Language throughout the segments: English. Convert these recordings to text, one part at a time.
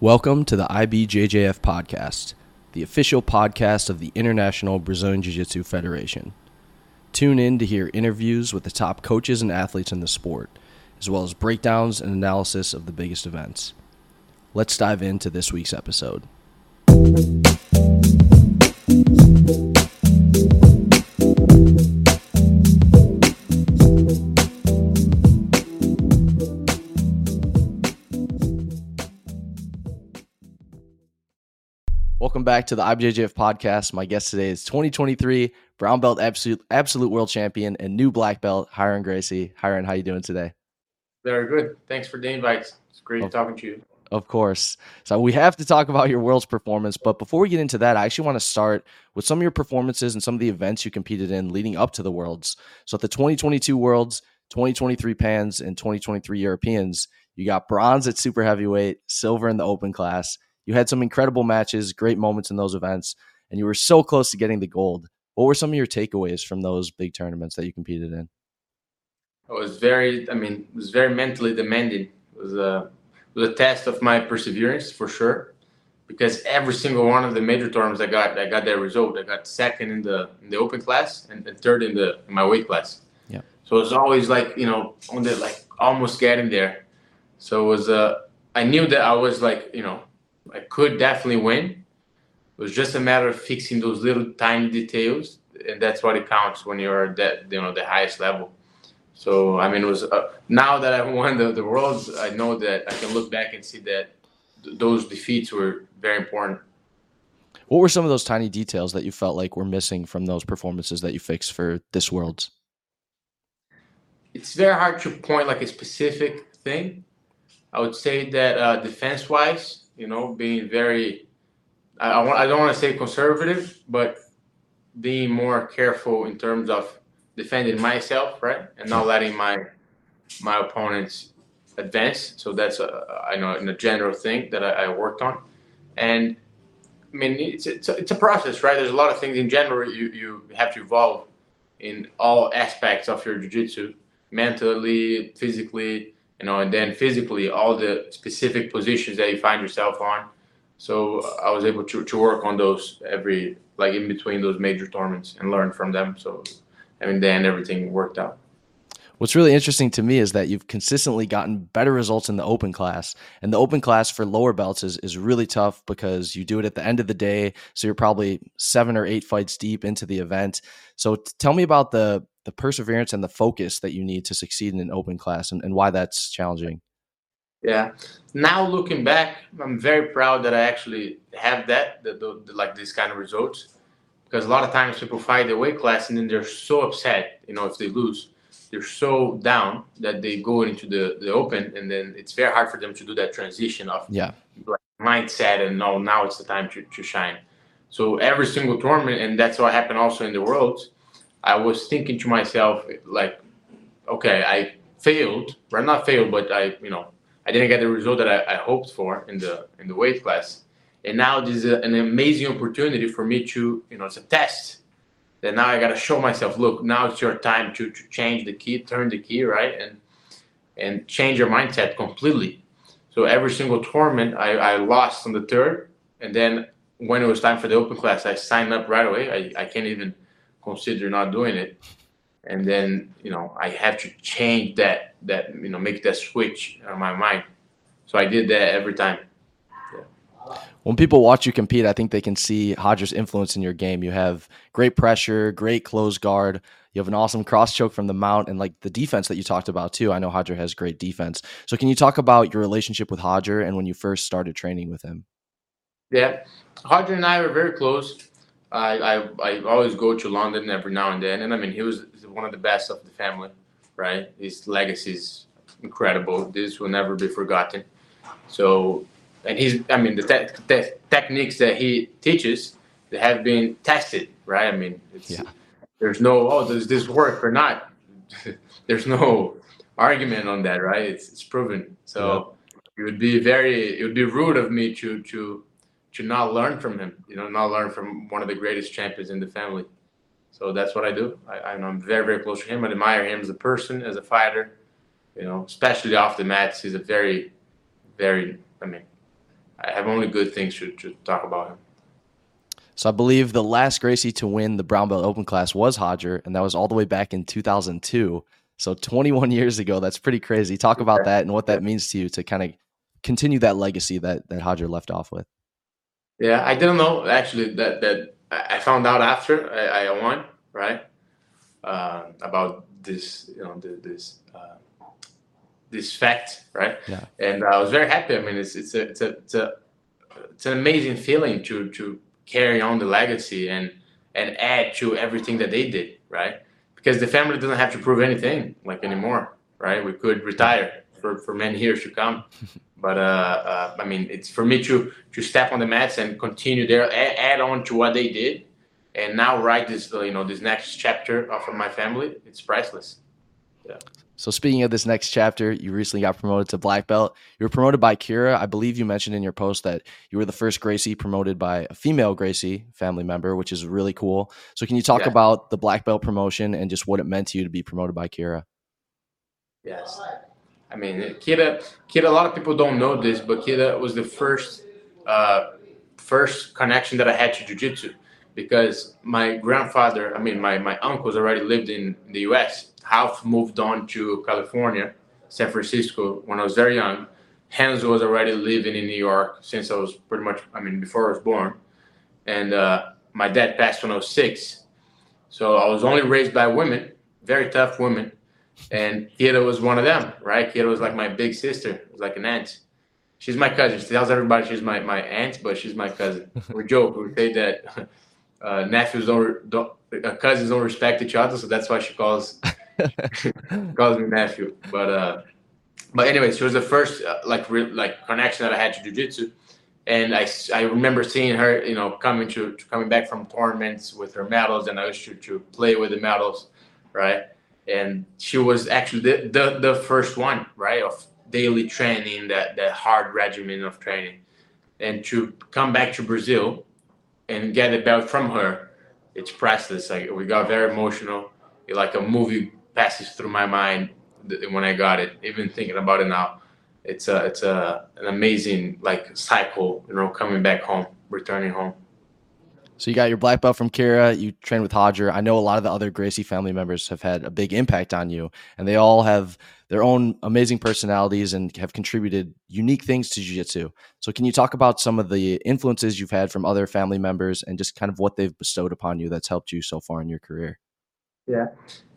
Welcome to the IBJJF podcast, the official podcast of the International Brazilian Jiu Jitsu Federation. Tune in to hear interviews with the top coaches and athletes in the sport, as well as breakdowns and analysis of the biggest events. Let's dive into this week's episode. Welcome back to the IBJJF podcast. My guest today is 2023 brown belt absolute absolute world champion and new black belt Rayron Gracie. Rayron, how you doing today? Very good. Thanks for the invite. It's great Oh. talking to you. Of course. So we have to talk about your world's performance, but before we get into that, I actually want to start with some of your performances and some of the events you competed in leading up to the worlds. So at the 2022 Worlds, 2023 Pans, and 2023 Europeans, you got bronze at super heavyweight, silver in the open class. You had some incredible matches, great moments in those events, and you were so close to getting the gold. What were some of your takeaways from those big tournaments that you competed in? It was very, I mean, it was very mentally demanding. It was a, it was a test of my perseverance for sure, because every single one of the major tournaments I got, I got that result. I got second in the in the open class and, and third in the in my weight class. Yeah. So it's always like you know on the like almost getting there. So it was uh I knew that I was like you know I could definitely win. It was just a matter of fixing those little tiny details, and that's what it counts when you're at that you know the highest level. So I mean, it was uh, now that I won the, the worlds, I know that I can look back and see that th- those defeats were very important. What were some of those tiny details that you felt like were missing from those performances that you fixed for this worlds? It's very hard to point like a specific thing. I would say that uh, defense wise, you know, being very, I, I, don't want to say conservative, but being more careful in terms of defending myself, right, and not letting my my opponents advance. So that's a, I know in a general thing that I, I worked on, and I mean it's it's a, it's a process, right? There's a lot of things in general you you have to evolve in all aspects of your jiu-jitsu, mentally, physically, you know, and then physically all the specific positions that you find yourself on. So I was able to, to work on those every like in between those major tournaments and learn from them. So I mean, then everything worked out. What's really interesting to me is that you've consistently gotten better results in the open class. And the open class for lower belts is, is really tough because you do it at the end of the day. So you're probably seven or eight fights deep into the event. So t- tell me about the the perseverance and the focus that you need to succeed in an open class and, and why that's challenging. Yeah. Now looking back, I'm very proud that I actually have that, the, the, the, like these kind of results, because a lot of times people fight the weight class and then they're so upset, you know, if they lose, they're so down that they go into the the open, and then it's very hard for them to do that transition of Yeah. like mindset and no, now it's the time to, to shine. So every single tournament, and that's what happened also in the worlds. I was thinking to myself, like, okay, I failed, right? Not failed, but I, you know, I didn't get the result that I, I hoped for in the in the weight class. And now this is a, an amazing opportunity for me to, you know, it's a test. That now I got to show myself, look, now it's your time to, to change the key, turn the key, right, and and change your mindset completely. So every single tournament, I, I lost on the third, and then when it was time for the open class, I signed up right away. I, I can't even consider not doing it, and then you know I have to change that that you know make that switch in my mind. So I did that every time. When people watch you compete, I think they can see Roger's influence in your game. You have great pressure, great close guard. You have an awesome cross choke from the mount and like the defense that you talked about too. I know Roger has great defense. So can you talk about your relationship with Roger and when you first started training with him? Yeah, Roger and I were very close. I, I I always go to London every now and then, and I mean he was one of the best of the family, right? His legacy is incredible. This will never be forgotten. So, and he's I mean the te- te- techniques that he teaches they have been tested, right? I mean, it's, Yeah. there's no oh does this work or not? there's no argument on that, right? It's it's proven. So it would be very it would be rude of me to to to not learn from him, you know, not learn from one of the greatest champions in the family. So that's what I do. I, I'm very, very close to him. I admire him as a person, as a fighter, you know, especially off the mats. He's a very, very, I mean, I have only good things to, to talk about him. So I believe the last Gracie to win the brown belt open class was Roger, and that was all the way back in 2002. So 21 years ago, that's pretty crazy. Talk about that and what that means to you to kind of continue that legacy that that Roger left off with. Yeah, I didn't know actually that that I found out after I, I won, right? Uh, about this, you know, this uh, this fact, right? Yeah. And I was very happy. I mean, it's it's a it's a it's a it's an amazing feeling to to carry on the legacy and and add to everything that they did, right? Because the family doesn't have to prove anything like anymore, right? We could retire for, for many years to come. But uh, uh, I mean, it's for me to to step on the mats and continue there, add, add on to what they did, and now write this you know this next chapter of my family. It's priceless. Yeah. So speaking of this next chapter, you recently got promoted to black belt. You were promoted by Kyra. I believe you mentioned in your post that you were the first Gracie promoted by a female Gracie family member, which is really cool. So can you talk yeah. about the black belt promotion and just what it meant to you to be promoted by Kyra? Yes. I mean, Kyra, a lot of people don't know this, but Kyra was the first uh, first connection that I had to jiu-jitsu because my grandfather, I mean, my, my uncles already lived in the U.S., half moved on to California, San Francisco when I was very young. Hans was already living in New York since I was pretty much, I mean, before I was born. And uh, my dad passed when I was six. So I was only raised by women, very tough women. And Kyra was one of them, right? Kyra was like my big sister, it was like an aunt. She's my cousin. She tells everybody she's my, my aunt, but she's my cousin. we joke, we say that uh, nephews don't, don't uh, cousins don't respect each other, so that's why she calls calls me nephew. But uh, but anyway, she was the first uh, like re- like connection that I had to jujitsu, and I, I remember seeing her, you know, coming to, to, coming back from tournaments with her medals, and I used to, to play with the medals, right? And she was actually the, the the first one, right, of daily training, that that hard regimen of training, and to come back to Brazil and get the belt from her, it's priceless. Like we got very emotional. Like a movie passes through my mind when I got it. Even thinking about it now, it's a it's a an amazing like cycle. You know, coming back home, returning home. So you got your black belt from Kyra. You trained with Roger. I know a lot of the other Gracie family members have had a big impact on you, and they all have their own amazing personalities and have contributed unique things to jiu-jitsu. So can you talk about some of the influences you've had from other family members and just kind of what they've bestowed upon you that's helped you so far in your career? Yeah,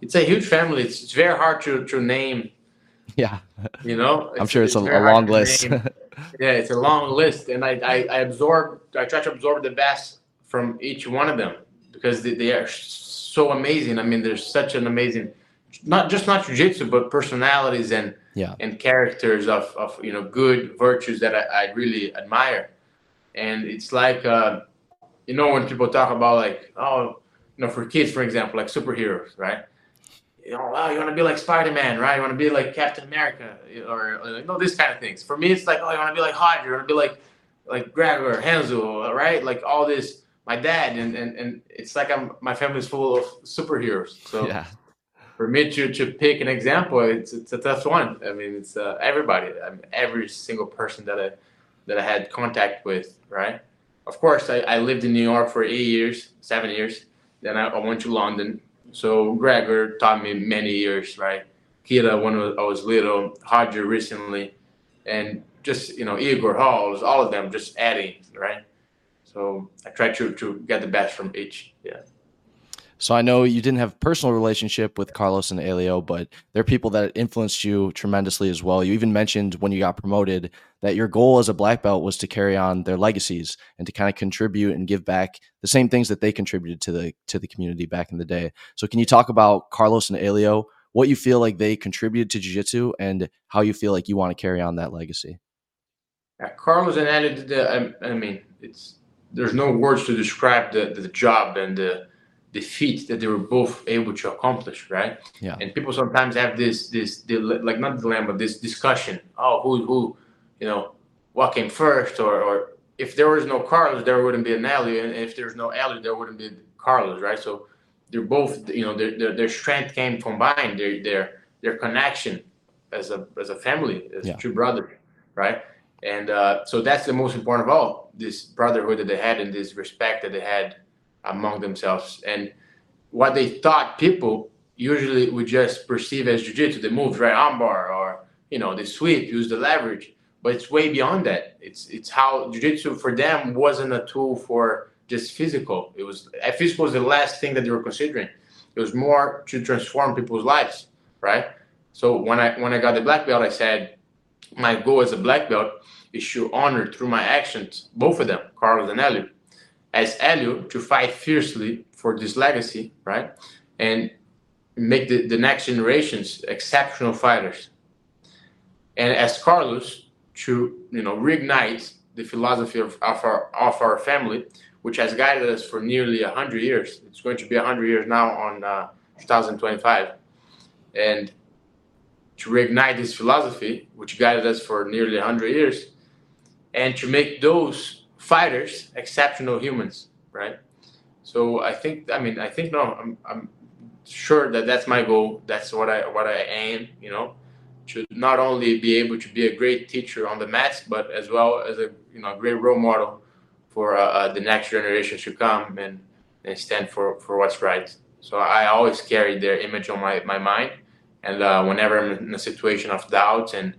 it's a huge family. It's, it's very hard to, to name. Yeah, you know, I'm sure it's, it's a, a long list. yeah, it's a long list, and I, I, I absorb. I try to absorb the best from each one of them because they, they are so amazing. I mean, there's such an amazing, not just not jujitsu, but personalities and yeah. and characters of, of you know good virtues that I, I really admire. And it's like uh, you know when people talk about like oh you know, for kids, for example, like superheroes, right? You know, wow, you want to be like Spider Man, right? You want to be like Captain America, or, or you know, this kind of things. For me, it's like, oh, you want to be like Roger, you want to be like like Gregor, Renzo, right? Like all this. My dad, and, and, and it's like I'm my family's full of superheroes. So yeah. for me to, to pick an example, it's it's a tough one. I mean, it's uh, everybody. I mean, every single person that I that I had contact with, right? Of course, I, I lived in New York for eight years, seven years then I, I went to London. So Gregor taught me many years, right? Kyra when I was little, Roger recently, and just you know Igor Halls, all of them just adding, right? So I try to to get the best from each. Yeah. So I know you didn't have a personal relationship with Carlos and Helio, but they're people that influenced you tremendously as well. You even mentioned when you got promoted that your goal as a black belt was to carry on their legacies and to kind of contribute and give back the same things that they contributed to the to the community back in the day. So can you talk about Carlos and Helio, what you feel like they contributed to jiu-jitsu and how you feel like you want to carry on that legacy? Yeah, Carlos and Helio, I mean, it's there's no words to describe the, the job and the the feat that they were both able to accomplish, right? Yeah. And people sometimes have this this like not dilemma, this discussion. Oh, who who, you know, what came first, or or if there was no Carlos, there wouldn't be an Helio, and if there's no Helio, there wouldn't be Carlos, right? So they're both, you know, their their, their strength came combined, their their their connection as a as a family, as yeah. two brothers, right? And uh, so that's the most important of all this brotherhood that they had and this respect that they had among themselves. And what they thought people usually would just perceive as jiu-jitsu, the moves, right? Armbar or, you know, the sweep, use the leverage. But it's way beyond that. It's it's how jiu-jitsu for them wasn't a tool for just physical. It was physical was the last thing that they were considering. It was more to transform people's lives, right? So when I when I got the black belt, I said my goal as a black belt is to honor through my actions both of them, Carlos and Helio. As Helio, to fight fiercely for this legacy, right? And make the, the next generations exceptional fighters. And as Carlos, to you know reignite the philosophy of, of our of our family, which has guided us for nearly hundred years. It's going to be hundred years now on uh, 2025, and to reignite this philosophy, which guided us for nearly 100 years, and to make those fighters exceptional humans, right? So I think, I mean, I think no, I'm, I'm sure that that's my goal. That's what I what I aim, you know, to not only be able to be a great teacher on the mats, but as well as a you know great role model for uh, uh, the next generation to come and, and stand for for what's right. So I always carry their image on my my mind and uh, whenever I'm in a situation of doubt and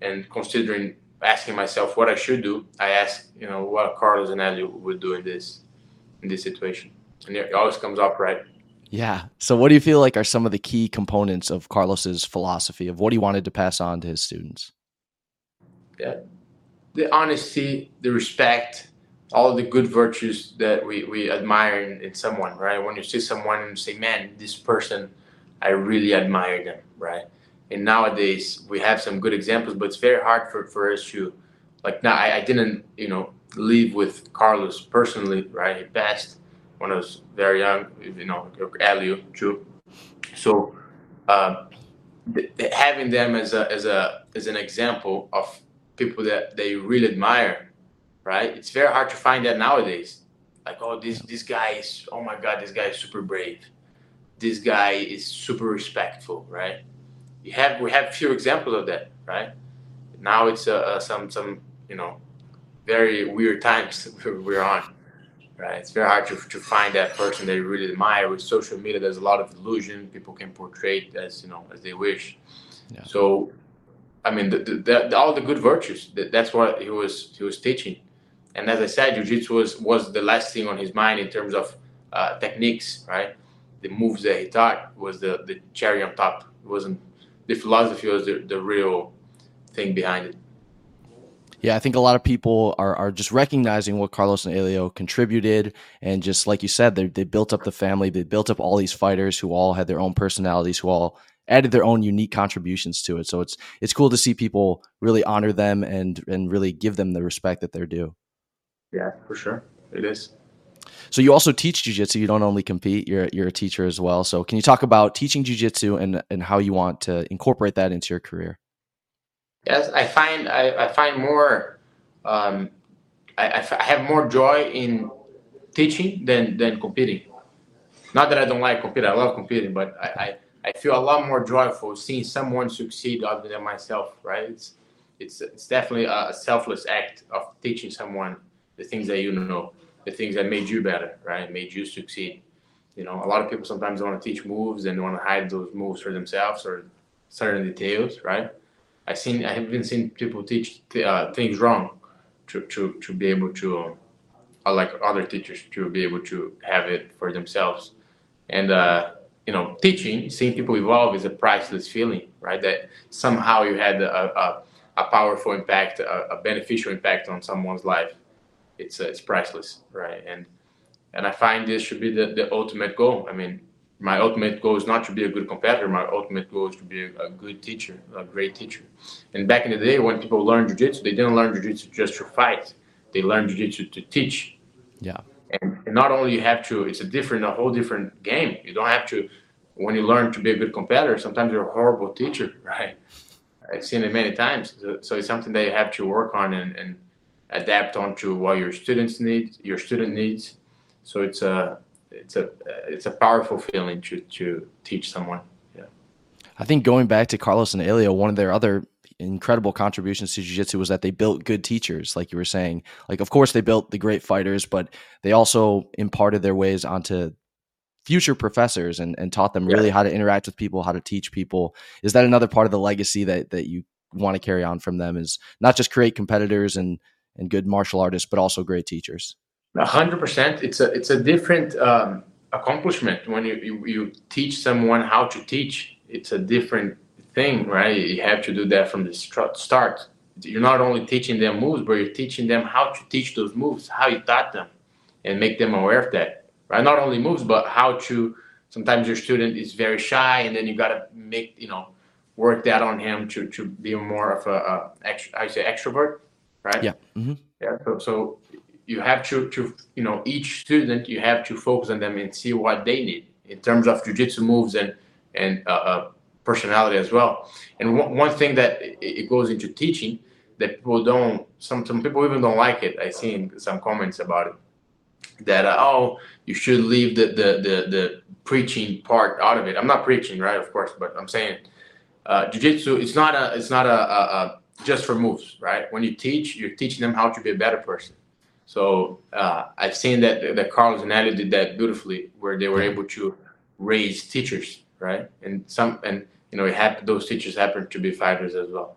and considering asking myself what I should do, I ask, you know, what Carlos and Helio would do in this in this situation, and it always comes up right. Yeah. So, what do you feel like are some of the key components of Carlos's philosophy of what he wanted to pass on to his students? Yeah, the honesty, the respect, all the good virtues that we, we admire in, in someone, right? When you see someone and say, man, this person I really admire them, right? And nowadays we have some good examples, but it's very hard for, for us to like now I, I didn't, you know, live with Carlos personally, right? He passed when I was very young, you know, Helio too. So uh, th- having them as a as a as an example of people that they really admire, right? It's very hard to find that nowadays. Like, oh, this this guy is, oh my God, this guy is super brave this guy is super respectful, right? You have we have few examples of that, right? Now it's uh, uh, some some you know very weird times we're on, right? It's very hard to, to find that person that you really admire. With social media, there's a lot of illusion. People can portray it as you know as they wish. Yeah. So, I mean, the, the, the, all the good virtues. that's what he was he was teaching. And as I said, jiu-jitsu was was the last thing on his mind in terms of uh, techniques, right? The moves that he taught was the the cherry on top. It wasn't the philosophy was the, the real thing behind it. Yeah, I think a lot of people are, are just recognizing what Carlos and Helio contributed. And just like you said, they, they built up the family. They built up all these fighters who all had their own personalities, who all added their own unique contributions to it. So it's it's cool to see people really honor them and and really give them the respect that they're due. Yeah, for sure. It is. So you also teach jujitsu. You don't only compete. You're you're a teacher as well. So can you talk about teaching jujitsu and and how you want to incorporate that into your career? Yes, I find I, I find more. Um, I, I have more joy in teaching than than competing. Not that I don't like competing. I love competing, but I, I, I feel a lot more joyful seeing someone succeed other than myself. Right? It's it's it's definitely a selfless act of teaching someone the things that you know the things that made you better, right? Made you succeed. You know, a lot of people sometimes want to teach moves and want to hide those moves for themselves or certain details, right? I seen I have been seeing people teach uh, things wrong to, to, to be able to, uh, like other teachers, to be able to have it for themselves. And uh, you know, teaching, seeing people evolve is a priceless feeling, right? That somehow you had a, a, a powerful impact, a, a beneficial impact on someone's life it's uh, it's priceless, right? And and I find this should be the, the ultimate goal. I mean, my ultimate goal is not to be a good competitor. My ultimate goal is to be a, a good teacher, a great teacher. And back in the day, when people learned jiu-jitsu, they didn't learn jiu-jitsu just to fight. They learned jiu-jitsu to teach. Yeah. And, and not only you have to, it's a different, a whole different game. You don't have to. When you learn to be a good competitor, sometimes you're a horrible teacher, right? I've seen it many times. So, so it's something that you have to work on and, and adapt onto what your students need, your student needs. So it's a it's a it's a powerful feeling to to teach someone. Yeah. I think going back to Carlos and Helio, one of their other incredible contributions to jiu-jitsu was that they built good teachers like you were saying like of course they built the great fighters but they also imparted their ways onto future professors and, and taught them really yeah. how to interact with people how to teach people is that another part of the legacy that that you want to carry on from them is not just create competitors and and good martial artists but also great teachers a hundred percent it's a it's a different um, accomplishment when you, you you teach someone how to teach it's a different thing, right? You have to do that from the start. You're not only teaching them moves, but you're teaching them how to teach those moves, how you taught them, and make them aware of that, right? Not only moves, but how to. Sometimes your student is very shy, and then you got to make you know work that on him to to be more of a, a extra, I say extrovert, right? Yeah. Mm-hmm. Yeah. So, so you have to to you know each student you have to focus on them and see what they need in terms of jujitsu moves and and uh, uh, personality as well. And one, one thing that it goes into teaching that people don't, some, some people even don't like it. I've seen some comments about it that, uh, oh, you should leave the, the, the, the, preaching part out of it. I'm not preaching, right? Of course, but I'm saying uh, jujitsu, it's not a, it's not a, a, a, just for moves, right? When you teach, you're teaching them how to be a better person. So uh, I've seen that that Carlos and Helio did that beautifully, where they were able to raise teachers, right? And some and you know, it happened, those teachers happen to be fighters as well.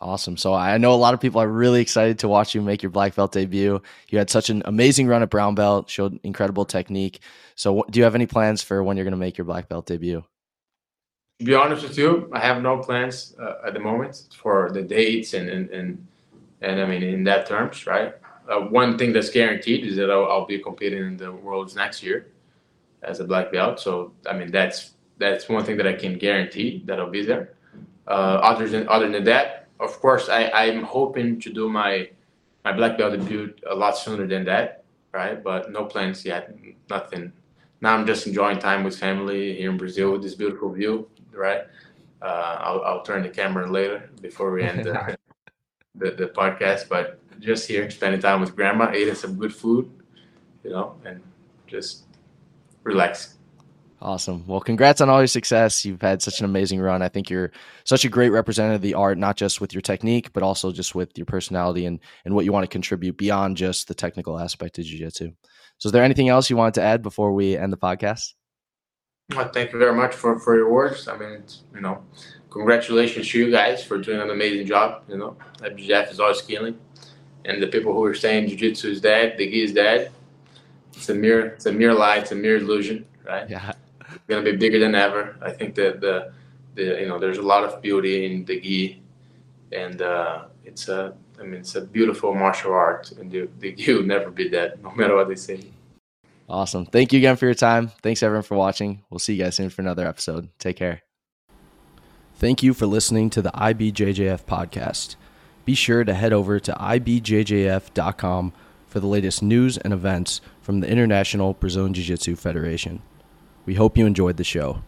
Awesome. So I know a lot of people are really excited to watch you make your black belt debut. You had such an amazing run at brown belt, showed incredible technique. So do you have any plans for when you're going to make your black belt debut? To be honest with you, I have no plans uh, at the moment for the dates and and and, and I mean in that terms, right? Uh, one thing that's guaranteed is that I'll, I'll be competing in the worlds next year as a black belt. So I mean that's that's one thing that I can guarantee that I'll be there. Uh, other than other than that, of course, I, I'm hoping to do my my black belt debut a lot sooner than that, right? But no plans yet, nothing. Now I'm just enjoying time with family here in Brazil with this beautiful view, right? Uh, I'll, I'll turn the camera later before we end the, the, the podcast, but just here spending time with grandma, eating some good food, you know, and just relax. Awesome. Well, congrats on all your success. You've had such an amazing run. I think you're such a great representative of the art, not just with your technique, but also just with your personality and, and what you want to contribute beyond just the technical aspect of jiu-jitsu. So is there anything else you wanted to add before we end the podcast? Well, thank you very much for, for your words. I mean, it's, you know, congratulations to you guys for doing an amazing job. You know, Jeff is always killing. And the people who are saying jiu-jitsu is dead, the gi is dead, it's a mere, it's a mere lie, it's a mere illusion, right? Yeah going to be bigger than ever. I think that the, the you know there's a lot of beauty in the gi, and uh, it's a I mean it's a beautiful martial art, and the the gi will never be dead, no matter what they say. Awesome. Thank you again for your time. Thanks everyone for watching. We'll see you guys soon for another episode. Take care. Thank you for listening to the IBJJF podcast. Be sure to head over to ibjjf.com for the latest news and events from the International Brazilian Jiu Jitsu Federation. We hope you enjoyed the show.